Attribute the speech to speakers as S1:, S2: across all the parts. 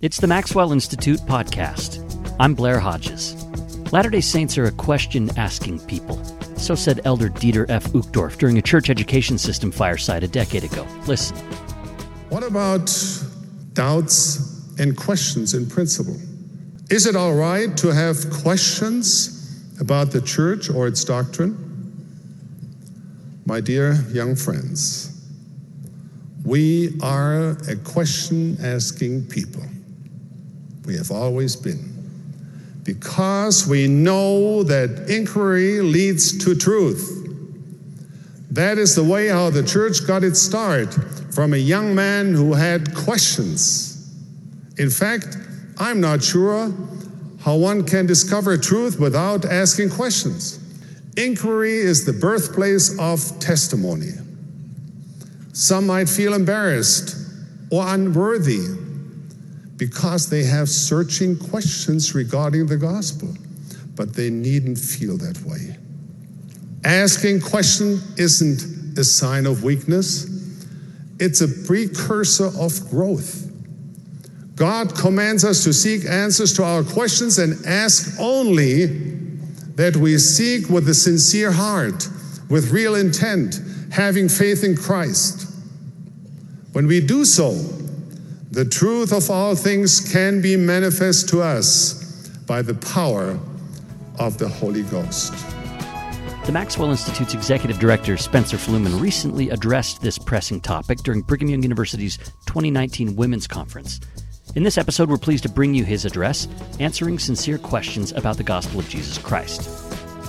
S1: It's the Maxwell Institute podcast. I'm Blair Hodges. Latter day Saints are a question asking people. So said Elder Dieter F. Uchtdorf during a church education system fireside a decade ago. Listen.
S2: What about doubts and questions in principle? Is it all right to have questions about the church or its doctrine? My dear young friends, we are a question asking people. We have always been because we know that inquiry leads to truth. That is the way how the church got its start from a young man who had questions. In fact, I'm not sure how one can discover truth without asking questions. Inquiry is the birthplace of testimony. Some might feel embarrassed or unworthy because they have searching questions regarding the gospel, but they needn't feel that way. Asking question isn't a sign of weakness. It's a precursor of growth. God commands us to seek answers to our questions and ask only that we seek with a sincere heart, with real intent, having faith in Christ. When we do so, the truth of all things can be manifest to us by the power of the Holy Ghost.
S1: The Maxwell Institute's executive director, Spencer Fluhman, recently addressed this pressing topic during Brigham Young University's 2019 Women's Conference. In this episode, we're pleased to bring you his address, answering sincere questions about the gospel of Jesus Christ.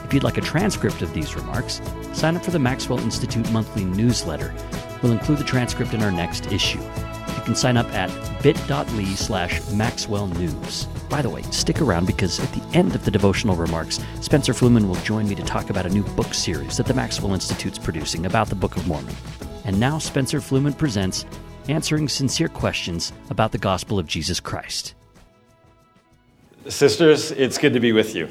S1: If you'd like a transcript of these remarks, sign up for the Maxwell Institute monthly newsletter. We'll include the transcript in our next issue. Can sign up at bit.ly slash Maxwell News. By the way, stick around because at the end of the devotional remarks, Spencer Fluhman will join me to talk about a new book series that the Maxwell Institute's producing about the Book of Mormon. And now Spencer Fluhman presents Answering Sincere Questions about the Gospel of Jesus Christ.
S3: Sisters, it's good to be with you.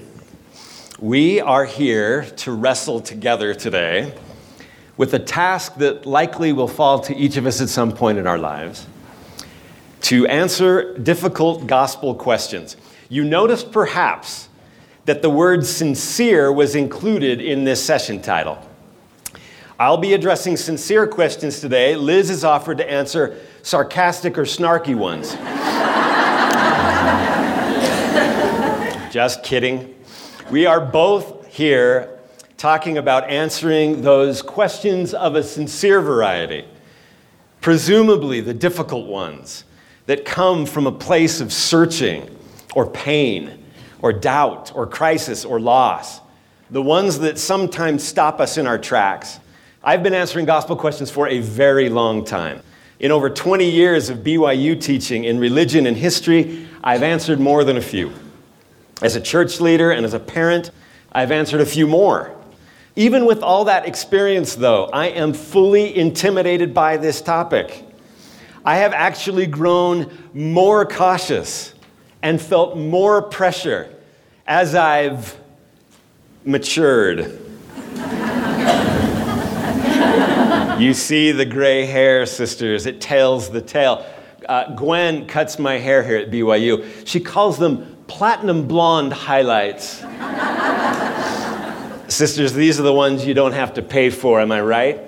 S3: We are here to wrestle together today with a task that likely will fall to each of us at some point in our lives to answer difficult gospel questions. You noticed perhaps that the word sincere was included in this session title. I'll be addressing sincere questions today. Liz is offered to answer sarcastic or snarky ones. Just kidding. We are both here talking about answering those questions of a sincere variety, presumably the difficult ones that come from a place of searching or pain or doubt or crisis or loss, the ones that sometimes stop us in our tracks. I've been answering gospel questions for a very long time. In over 20 years of BYU teaching in religion and history, I've answered more than a few. As a church leader and as a parent, I've answered a few more. Even with all that experience, though, I am fully intimidated by this topic. I have actually grown more cautious and felt more pressure as I've matured. you see the gray hair, sisters, it tells the tale. Uh, Gwen cuts my hair here at BYU. She calls them platinum blonde highlights. sisters, these are the ones you don't have to pay for, am I right?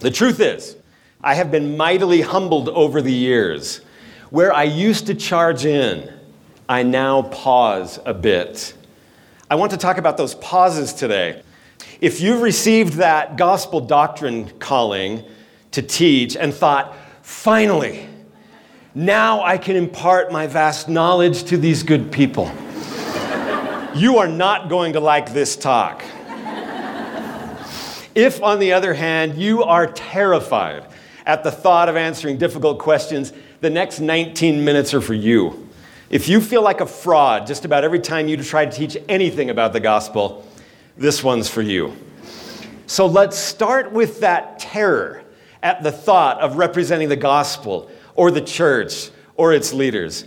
S3: The truth is, I have been mightily humbled over the years. Where I used to charge in, I now pause a bit. I want to talk about those pauses today. If you've received that gospel doctrine calling to teach and thought, finally, now I can impart my vast knowledge to these good people, you are not going to like this talk. If, on the other hand, you are terrified at the thought of answering difficult questions, the next 19 minutes are for you. If you feel like a fraud just about every time you try to teach anything about the gospel, this one's for you. So let's start with that terror at the thought of representing the gospel or the church or its leaders.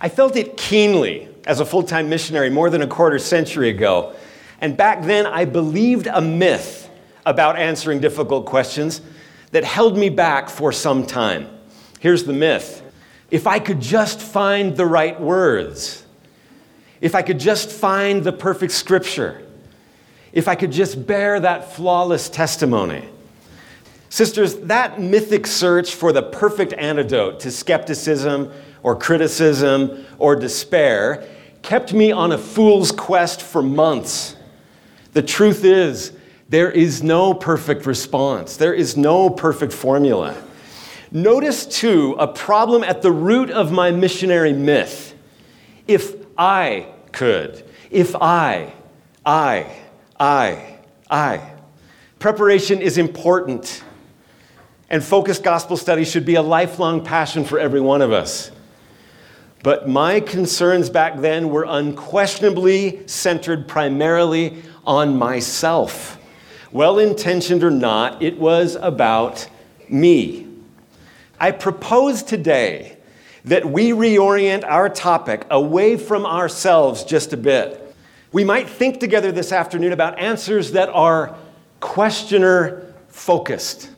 S3: I felt it keenly as a full time missionary more than a quarter century ago. And back then, I believed a myth about answering difficult questions that held me back for some time. Here's the myth if I could just find the right words, if I could just find the perfect scripture, if I could just bear that flawless testimony. Sisters, that mythic search for the perfect antidote to skepticism or criticism or despair kept me on a fool's quest for months. The truth is, there is no perfect response, there is no perfect formula. Notice, too, a problem at the root of my missionary myth. If I could, if I, I, I, I. Preparation is important, and focused gospel study should be a lifelong passion for every one of us. But my concerns back then were unquestionably centered primarily on myself. Well intentioned or not, it was about me. I propose today that we reorient our topic away from ourselves just a bit. We might think together this afternoon about answers that are questioner focused.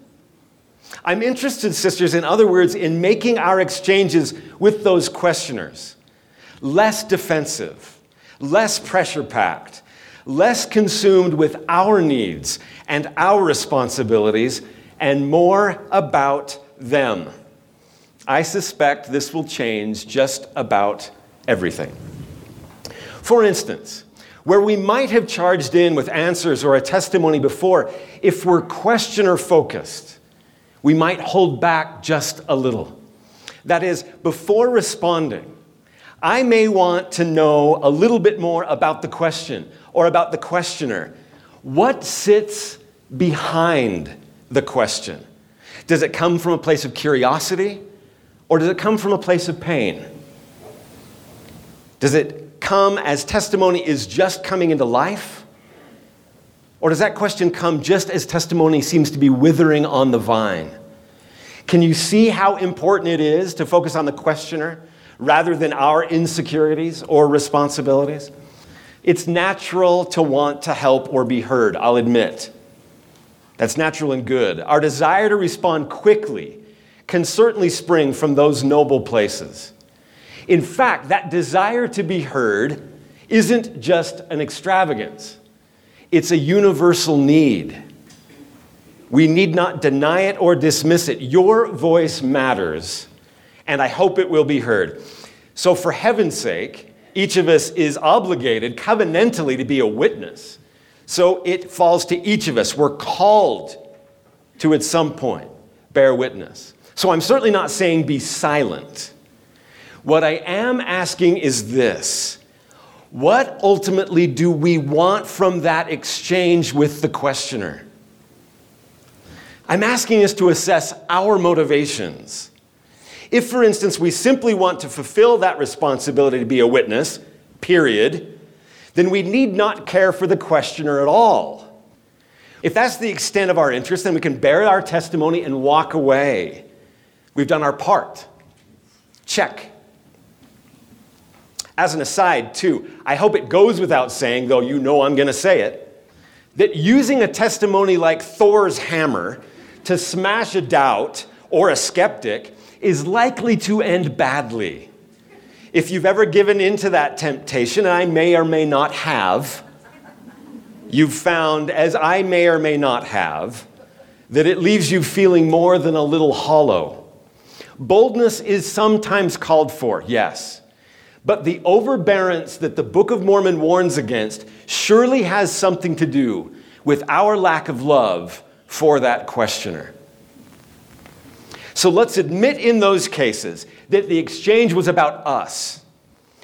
S3: I'm interested, sisters, in other words, in making our exchanges with those questioners less defensive, less pressure packed, less consumed with our needs and our responsibilities, and more about them. I suspect this will change just about everything. For instance, where we might have charged in with answers or a testimony before, if we're questioner focused, we might hold back just a little. That is, before responding, I may want to know a little bit more about the question or about the questioner. What sits behind the question? Does it come from a place of curiosity or does it come from a place of pain? Does it come as testimony is just coming into life? Or does that question come just as testimony seems to be withering on the vine? Can you see how important it is to focus on the questioner rather than our insecurities or responsibilities? It's natural to want to help or be heard, I'll admit. That's natural and good. Our desire to respond quickly can certainly spring from those noble places. In fact, that desire to be heard isn't just an extravagance, it's a universal need. We need not deny it or dismiss it. Your voice matters, and I hope it will be heard. So, for heaven's sake, each of us is obligated covenantally to be a witness. So, it falls to each of us. We're called to, at some point, bear witness. So, I'm certainly not saying be silent. What I am asking is this What ultimately do we want from that exchange with the questioner? I'm asking us to assess our motivations. If, for instance, we simply want to fulfill that responsibility to be a witness, period, then we need not care for the questioner at all. If that's the extent of our interest, then we can bear our testimony and walk away. We've done our part. Check. As an aside, too, I hope it goes without saying, though you know I'm going to say it, that using a testimony like Thor's hammer to smash a doubt or a skeptic is likely to end badly. If you've ever given in to that temptation, and I may or may not have, you've found, as I may or may not have, that it leaves you feeling more than a little hollow. Boldness is sometimes called for, yes. But the overbearance that the Book of Mormon warns against surely has something to do with our lack of love for that questioner. So let's admit in those cases that the exchange was about us.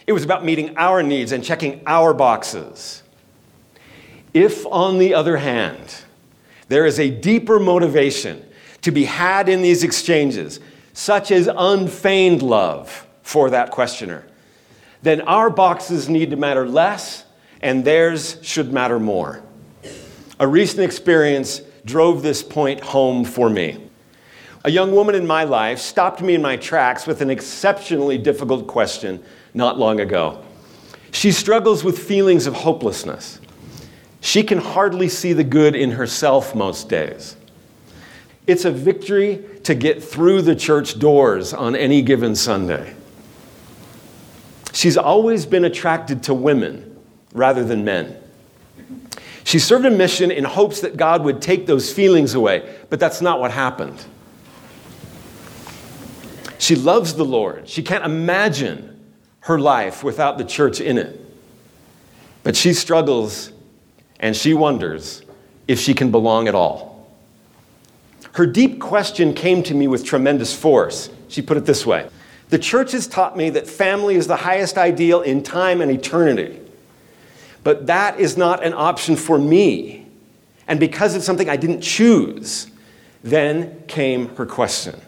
S3: It was about meeting our needs and checking our boxes. If, on the other hand, there is a deeper motivation to be had in these exchanges, such as unfeigned love for that questioner, then our boxes need to matter less and theirs should matter more. A recent experience drove this point home for me. A young woman in my life stopped me in my tracks with an exceptionally difficult question not long ago. She struggles with feelings of hopelessness. She can hardly see the good in herself most days. It's a victory to get through the church doors on any given Sunday. She's always been attracted to women rather than men. She served a mission in hopes that God would take those feelings away, but that's not what happened. She loves the Lord. She can't imagine her life without the church in it. But she struggles and she wonders if she can belong at all. Her deep question came to me with tremendous force. She put it this way The church has taught me that family is the highest ideal in time and eternity. But that is not an option for me. And because it's something I didn't choose, then came her question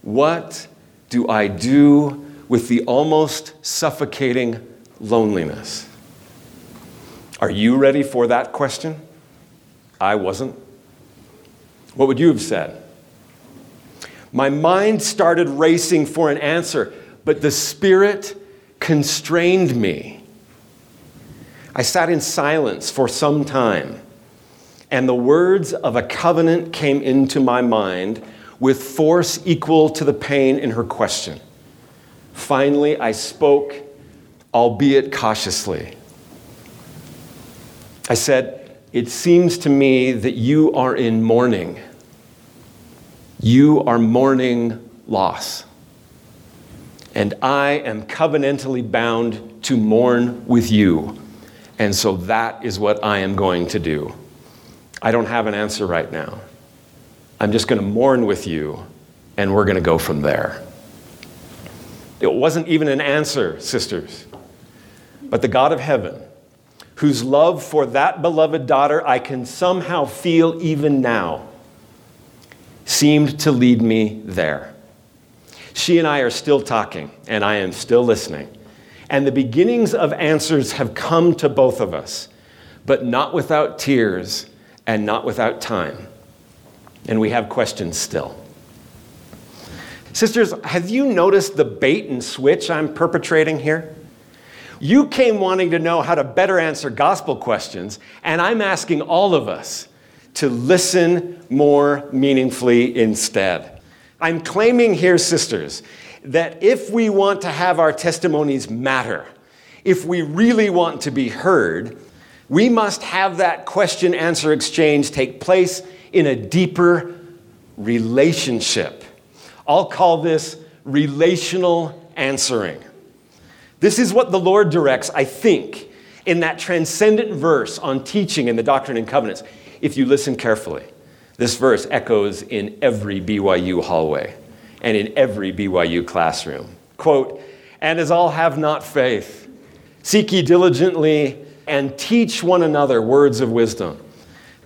S3: What do I do with the almost suffocating loneliness? Are you ready for that question? I wasn't. What would you have said? My mind started racing for an answer, but the Spirit constrained me. I sat in silence for some time, and the words of a covenant came into my mind with force equal to the pain in her question. Finally, I spoke, albeit cautiously. I said, It seems to me that you are in mourning. You are mourning loss. And I am covenantally bound to mourn with you. And so that is what I am going to do. I don't have an answer right now. I'm just going to mourn with you, and we're going to go from there. It wasn't even an answer, sisters. But the God of heaven, whose love for that beloved daughter I can somehow feel even now, seemed to lead me there. She and I are still talking, and I am still listening. And the beginnings of answers have come to both of us, but not without tears and not without time and we have questions still. Sisters, have you noticed the bait and switch I'm perpetrating here? You came wanting to know how to better answer gospel questions, and I'm asking all of us to listen more meaningfully instead. I'm claiming here, sisters, that if we want to have our testimonies matter, if we really want to be heard, we must have that question answer exchange take place in a deeper relationship. I'll call this relational answering. This is what the Lord directs, I think, in that transcendent verse on teaching in the Doctrine and Covenants. If you listen carefully, this verse echoes in every BYU hallway and in every BYU classroom. Quote, and as all have not faith, seek ye diligently and teach one another words of wisdom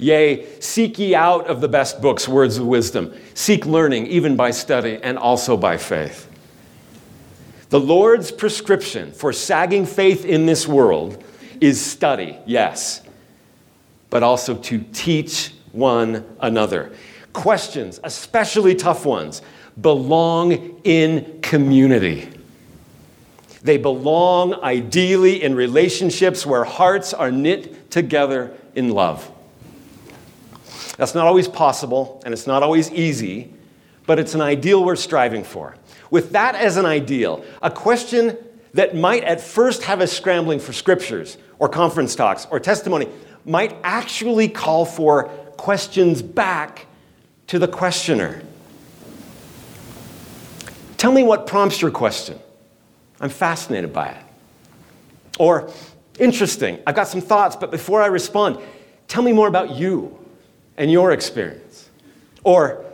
S3: Yea, seek ye out of the best books words of wisdom. Seek learning, even by study, and also by faith. The Lord's prescription for sagging faith in this world is study, yes, but also to teach one another. Questions, especially tough ones, belong in community. They belong ideally in relationships where hearts are knit together in love. That's not always possible, and it's not always easy, but it's an ideal we're striving for. With that as an ideal, a question that might at first have us scrambling for scriptures or conference talks or testimony might actually call for questions back to the questioner. Tell me what prompts your question. I'm fascinated by it. Or, interesting, I've got some thoughts, but before I respond, tell me more about you and your experience? Or,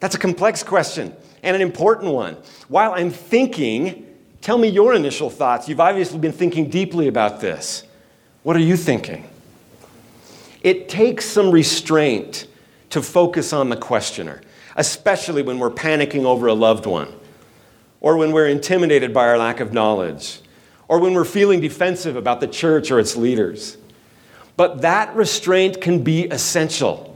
S3: that's a complex question and an important one. While I'm thinking, tell me your initial thoughts. You've obviously been thinking deeply about this. What are you thinking? It takes some restraint to focus on the questioner, especially when we're panicking over a loved one, or when we're intimidated by our lack of knowledge, or when we're feeling defensive about the church or its leaders. But that restraint can be essential.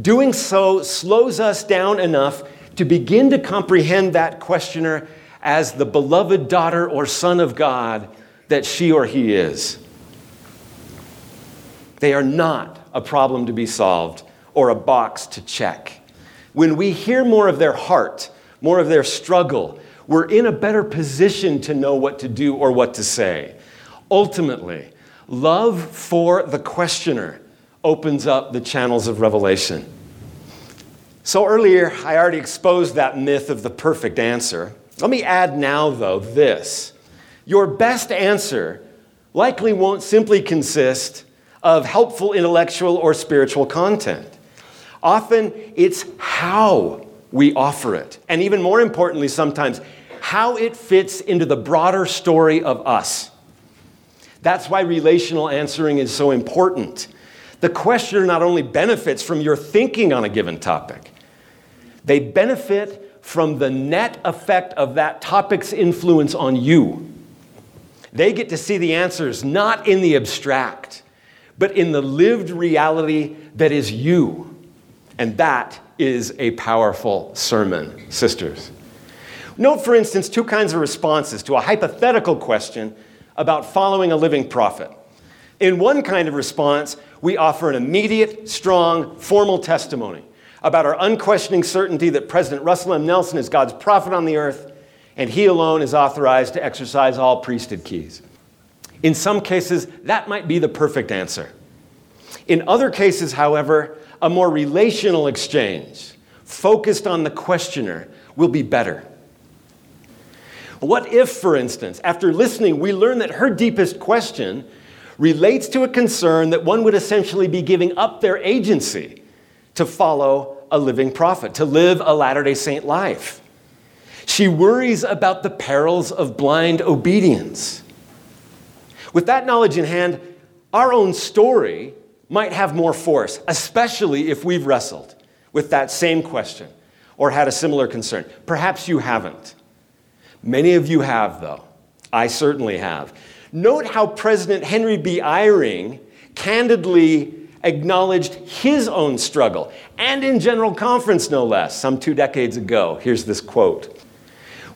S3: Doing so slows us down enough to begin to comprehend that questioner as the beloved daughter or son of God that she or he is. They are not a problem to be solved or a box to check. When we hear more of their heart, more of their struggle, we're in a better position to know what to do or what to say. Ultimately, love for the questioner opens up the channels of revelation. So earlier, I already exposed that myth of the perfect answer. Let me add now, though, this. Your best answer likely won't simply consist of helpful intellectual or spiritual content. Often, it's how we offer it. And even more importantly, sometimes, how it fits into the broader story of us. That's why relational answering is so important. The questioner not only benefits from your thinking on a given topic, they benefit from the net effect of that topic's influence on you. They get to see the answers not in the abstract, but in the lived reality that is you. And that is a powerful sermon, sisters. Note, for instance, two kinds of responses to a hypothetical question about following a living prophet. In one kind of response, we offer an immediate, strong, formal testimony about our unquestioning certainty that President Russell M. Nelson is God's prophet on the earth, and he alone is authorized to exercise all priesthood keys. In some cases, that might be the perfect answer. In other cases, however, a more relational exchange, focused on the questioner, will be better. What if, for instance, after listening, we learn that her deepest question relates to a concern that one would essentially be giving up their agency to follow a living prophet, to live a Latter day Saint life. She worries about the perils of blind obedience. With that knowledge in hand, our own story might have more force, especially if we've wrestled with that same question or had a similar concern. Perhaps you haven't. Many of you have, though. I certainly have. Note how President Henry B. Eyring candidly acknowledged his own struggle, and in General Conference, no less, some two decades ago. Here's this quote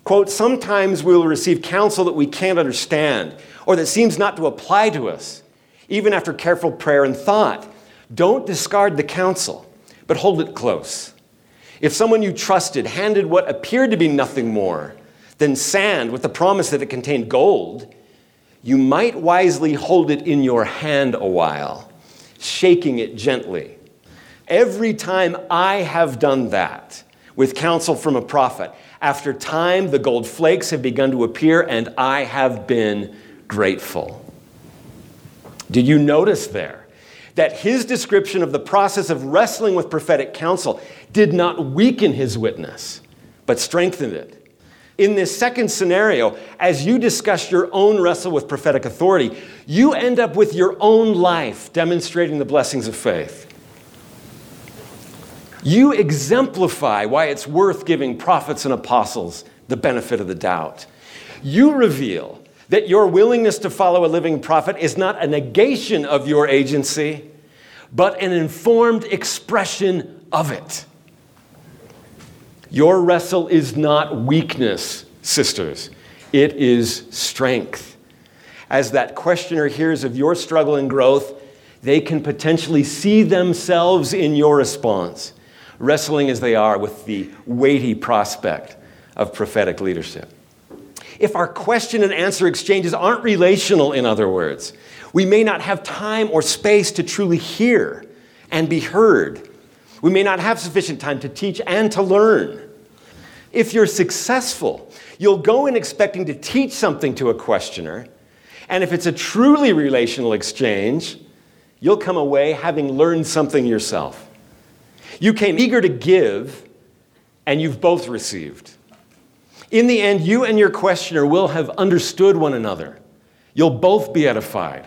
S3: Quote, sometimes we will receive counsel that we can't understand or that seems not to apply to us, even after careful prayer and thought. Don't discard the counsel, but hold it close. If someone you trusted handed what appeared to be nothing more than sand with the promise that it contained gold, you might wisely hold it in your hand a while shaking it gently. Every time I have done that with counsel from a prophet, after time the gold flakes have begun to appear and I have been grateful. Did you notice there that his description of the process of wrestling with prophetic counsel did not weaken his witness, but strengthened it? In this second scenario, as you discuss your own wrestle with prophetic authority, you end up with your own life demonstrating the blessings of faith. You exemplify why it's worth giving prophets and apostles the benefit of the doubt. You reveal that your willingness to follow a living prophet is not a negation of your agency, but an informed expression of it. Your wrestle is not weakness, sisters, it is strength. As that questioner hears of your struggle and growth, they can potentially see themselves in your response, wrestling as they are with the weighty prospect of prophetic leadership. If our question and answer exchanges aren't relational, in other words, we may not have time or space to truly hear and be heard we may not have sufficient time to teach and to learn. If you're successful, you'll go in expecting to teach something to a questioner, and if it's a truly relational exchange, you'll come away having learned something yourself. You came eager to give, and you've both received. In the end, you and your questioner will have understood one another. You'll both be edified,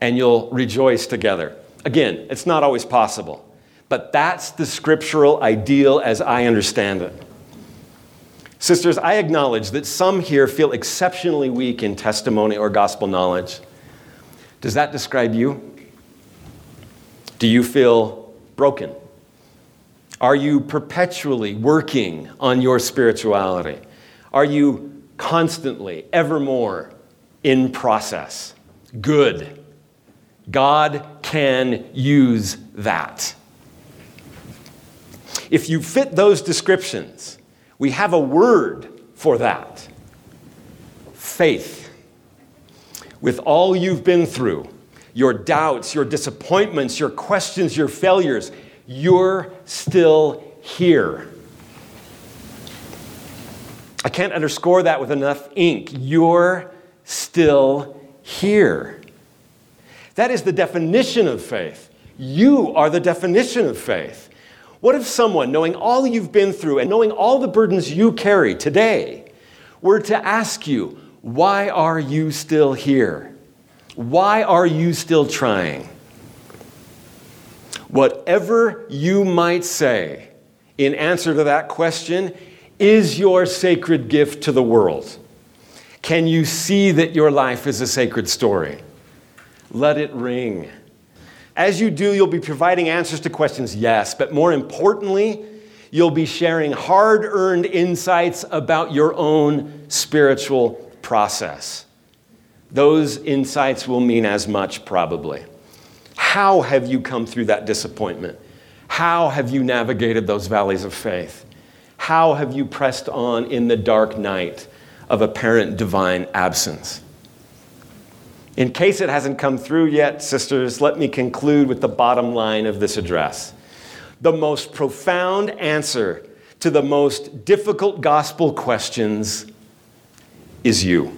S3: and you'll rejoice together. Again, it's not always possible. But that's the scriptural ideal as I understand it. Sisters, I acknowledge that some here feel exceptionally weak in testimony or gospel knowledge. Does that describe you? Do you feel broken? Are you perpetually working on your spirituality? Are you constantly, evermore in process? Good. God can use that. If you fit those descriptions, we have a word for that faith. With all you've been through, your doubts, your disappointments, your questions, your failures, you're still here. I can't underscore that with enough ink. You're still here. That is the definition of faith. You are the definition of faith. What if someone, knowing all you've been through and knowing all the burdens you carry today, were to ask you, Why are you still here? Why are you still trying? Whatever you might say in answer to that question is your sacred gift to the world. Can you see that your life is a sacred story? Let it ring. As you do, you'll be providing answers to questions, yes, but more importantly, you'll be sharing hard earned insights about your own spiritual process. Those insights will mean as much, probably. How have you come through that disappointment? How have you navigated those valleys of faith? How have you pressed on in the dark night of apparent divine absence? In case it hasn't come through yet, sisters, let me conclude with the bottom line of this address. The most profound answer to the most difficult gospel questions is you.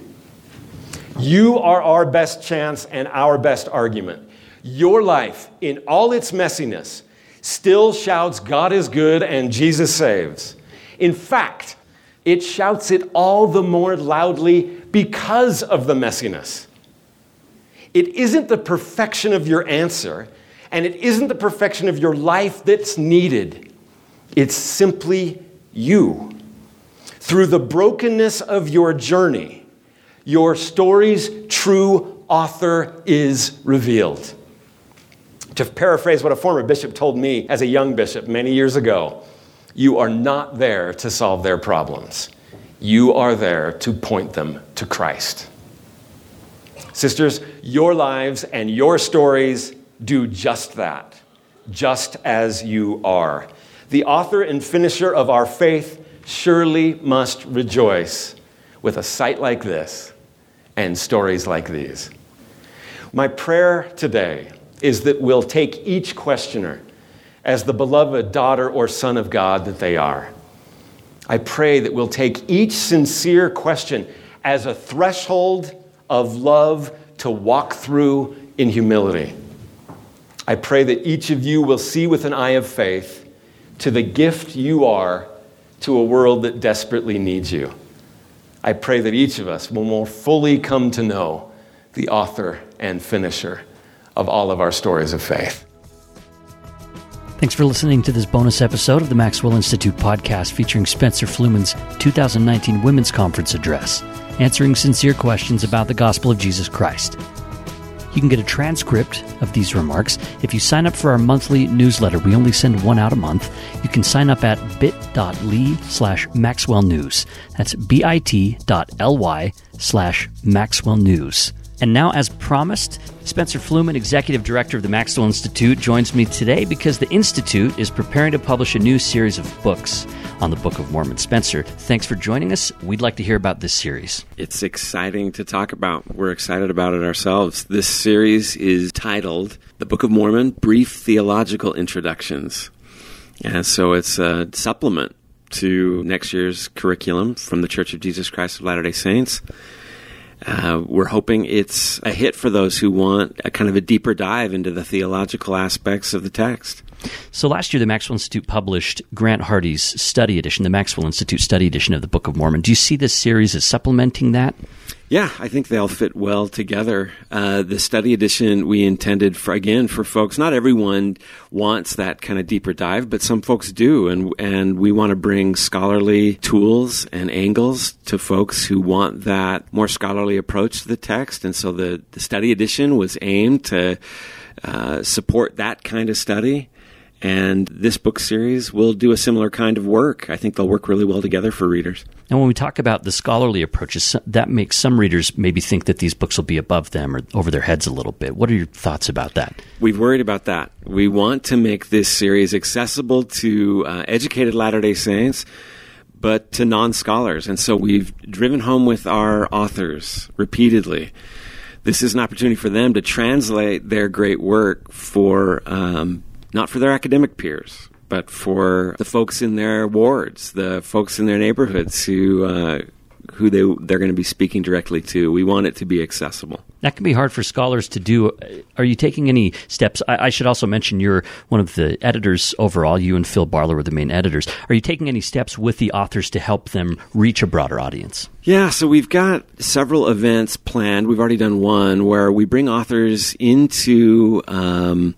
S3: You are our best chance and our best argument. Your life, in all its messiness, still shouts, God is good and Jesus saves. In fact, it shouts it all the more loudly because of the messiness. It isn't the perfection of your answer, and it isn't the perfection of your life that's needed. It's simply you. Through the brokenness of your journey, your story's true author is revealed. To paraphrase what a former bishop told me as a young bishop many years ago, you are not there to solve their problems. You are there to point them to Christ. Sisters, your lives and your stories do just that, just as you are. The author and finisher of our faith surely must rejoice with a sight like this and stories like these. My prayer today is that we'll take each questioner as the beloved daughter or son of God that they are. I pray that we'll take each sincere question as a threshold of love to walk through in humility. I pray that each of you will see with an eye of faith to the gift you are to a world that desperately needs you. I pray that each of us will more fully come to know the author and finisher of all of our stories of faith.
S1: Thanks for listening to this bonus episode of the Maxwell Institute podcast featuring Spencer Fluhman's 2019 Women's Conference address, answering sincere questions about the gospel of Jesus Christ. You can get a transcript of these remarks if you sign up for our monthly newsletter. We only send one out a month. You can sign up at bit.ly slash Maxwell News. That's bit.ly slash Maxwell News. And now, as promised, Spencer Fluhman, Executive Director of the Maxwell Institute, joins me today because the Institute is preparing to publish a new series of books on the Book of Mormon. Spencer, thanks for joining us. We'd like to hear about this series.
S4: It's exciting to talk about. We're excited about it ourselves. This series is titled The Book of Mormon Brief Theological Introductions. And so it's a supplement to next year's curriculum from the Church of Jesus Christ of Latter day Saints. Uh, we're hoping it's a hit for those who want a kind of a deeper dive into the theological aspects of the text.
S1: So last year, the Maxwell Institute published Grant Hardy's study edition, the Maxwell Institute study edition of the Book of Mormon. Do you see this series as supplementing that?
S4: Yeah, I think they'll fit well together. Uh, the study edition we intended for again for folks. Not everyone wants that kind of deeper dive, but some folks do, and and we want to bring scholarly tools and angles to folks who want that more scholarly approach to the text. And so the the study edition was aimed to uh, support that kind of study
S3: And this book series will do a similar kind of work. I think they'll work really well together for readers.
S1: And when we talk about the scholarly approaches, that makes some readers maybe think that these books will be above them or over their heads a little bit. What are your thoughts about that?
S3: We've worried about that. We want to make this series accessible to uh, educated Latter day Saints, but to non scholars. And so we've driven home with our authors repeatedly. This is an opportunity for them to translate their great work for um, not for their academic peers, but for the folks in their wards, the folks in their neighborhoods who uh, who they they're going to be speaking directly to. We want it to be accessible.
S1: That can be hard for scholars to do. Are you taking any steps? I, I, should also mention you're one of the editors overall. You and Phil Barlow are the main editors. Are you taking any steps with the authors to help them reach a broader audience?
S3: Yeah, so we've got several events planned. We've already done one where we bring authors into. Um,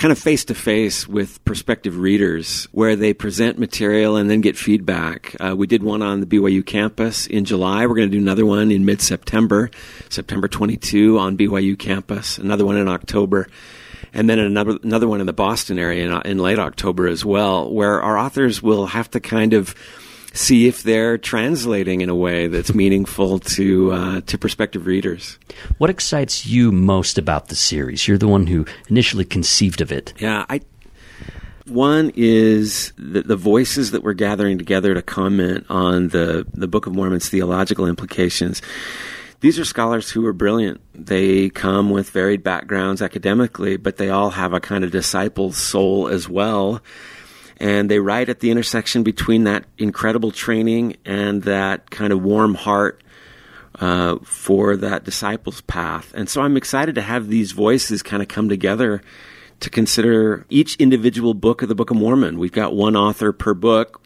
S3: kind of face to face with prospective readers where they present material and then get feedback. Uh, we did one on the BYU campus in July. We're going to do another one in mid September, September 22 on BYU campus, another one in October. And then another another one in the Boston area in, in late October as well, where our authors will have to kind of see if they're translating in a way that's meaningful to uh, to prospective readers.
S1: What excites you most about the series? You're the one who initially conceived of it.
S3: Yeah, I. One is the, the voices that we're gathering together to comment on the the Book of Mormon's theological implications. These are scholars who are brilliant. They come with varied backgrounds academically, but they all have a kind of disciple's soul as well and they write at the intersection between that incredible training and that kind of warm heart uh, for that disciples path. And so I'm excited to have these voices kind of come together to consider each individual book of the Book of Mormon. We've got one author per book.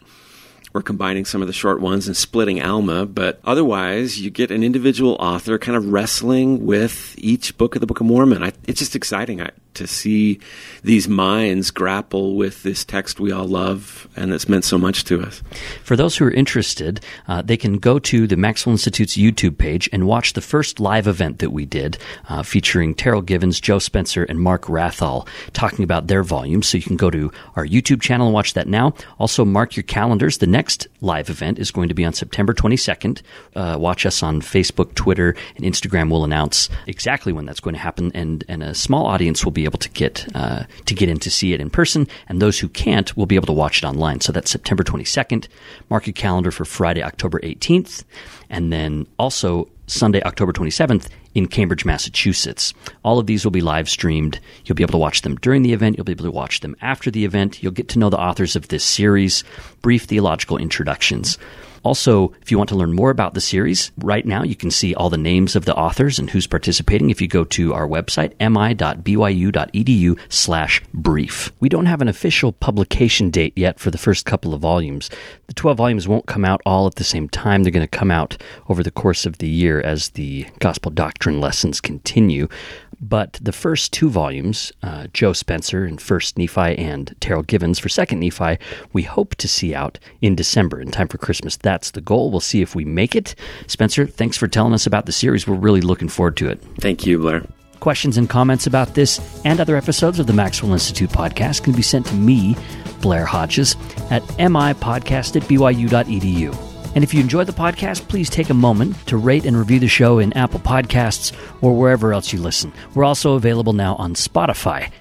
S3: We're combining some of the short ones and splitting Alma, but otherwise, you get an individual author kind of wrestling with each book of the Book of Mormon. I, it's just exciting. I, to see these minds grapple with this text we all love and that's meant so much to us.
S1: For those who are interested, uh, they can go to the Maxwell Institute's YouTube page and watch the first live event that we did uh, featuring Terryl Givens, Joe Spencer, and Mark Wrathall talking about their volumes. So you can go to our YouTube channel and watch that now. Also, mark your calendars. The next live event is going to be on September 22nd. Uh, watch us on Facebook, Twitter, and Instagram. We'll announce exactly when that's going to happen, and, and a small audience will be able to get uh, to get in to see it in person, and those who can't will be able to watch it online. So that's September 22nd. Mark your calendar for Friday, October 18th, and then also Sunday, October 27th in Cambridge, Massachusetts. All of these will be live streamed. You'll be able to watch them during the event. You'll be able to watch them after the event. You'll get to know the authors of this series, brief theological introductions. Also, if you want to learn more about the series, right now you can see all the names of the authors and who's participating if you go to our website, mi.byu.edu slash brief. We don't have an official publication date yet for the first couple of volumes. The 12 volumes won't come out all at the same time. They're going to come out over the course of the year as the gospel doctrine lessons continue. But the first two volumes, uh, Joe Spencer in First Nephi and Terryl Givens for Second Nephi, we hope to see out in December in time for Christmas. That's the goal. We'll see if we make it. Spencer, thanks for telling us about the series. We're really looking forward to it.
S3: Thank you, Blair.
S1: Questions and comments about this and other episodes of the Maxwell Institute podcast can be sent to me, Blair Hodges, at mipodcast at byu.edu. And if you enjoy the podcast, please take a moment to rate and review the show in Apple Podcasts or wherever else you listen. We're also available now on Spotify.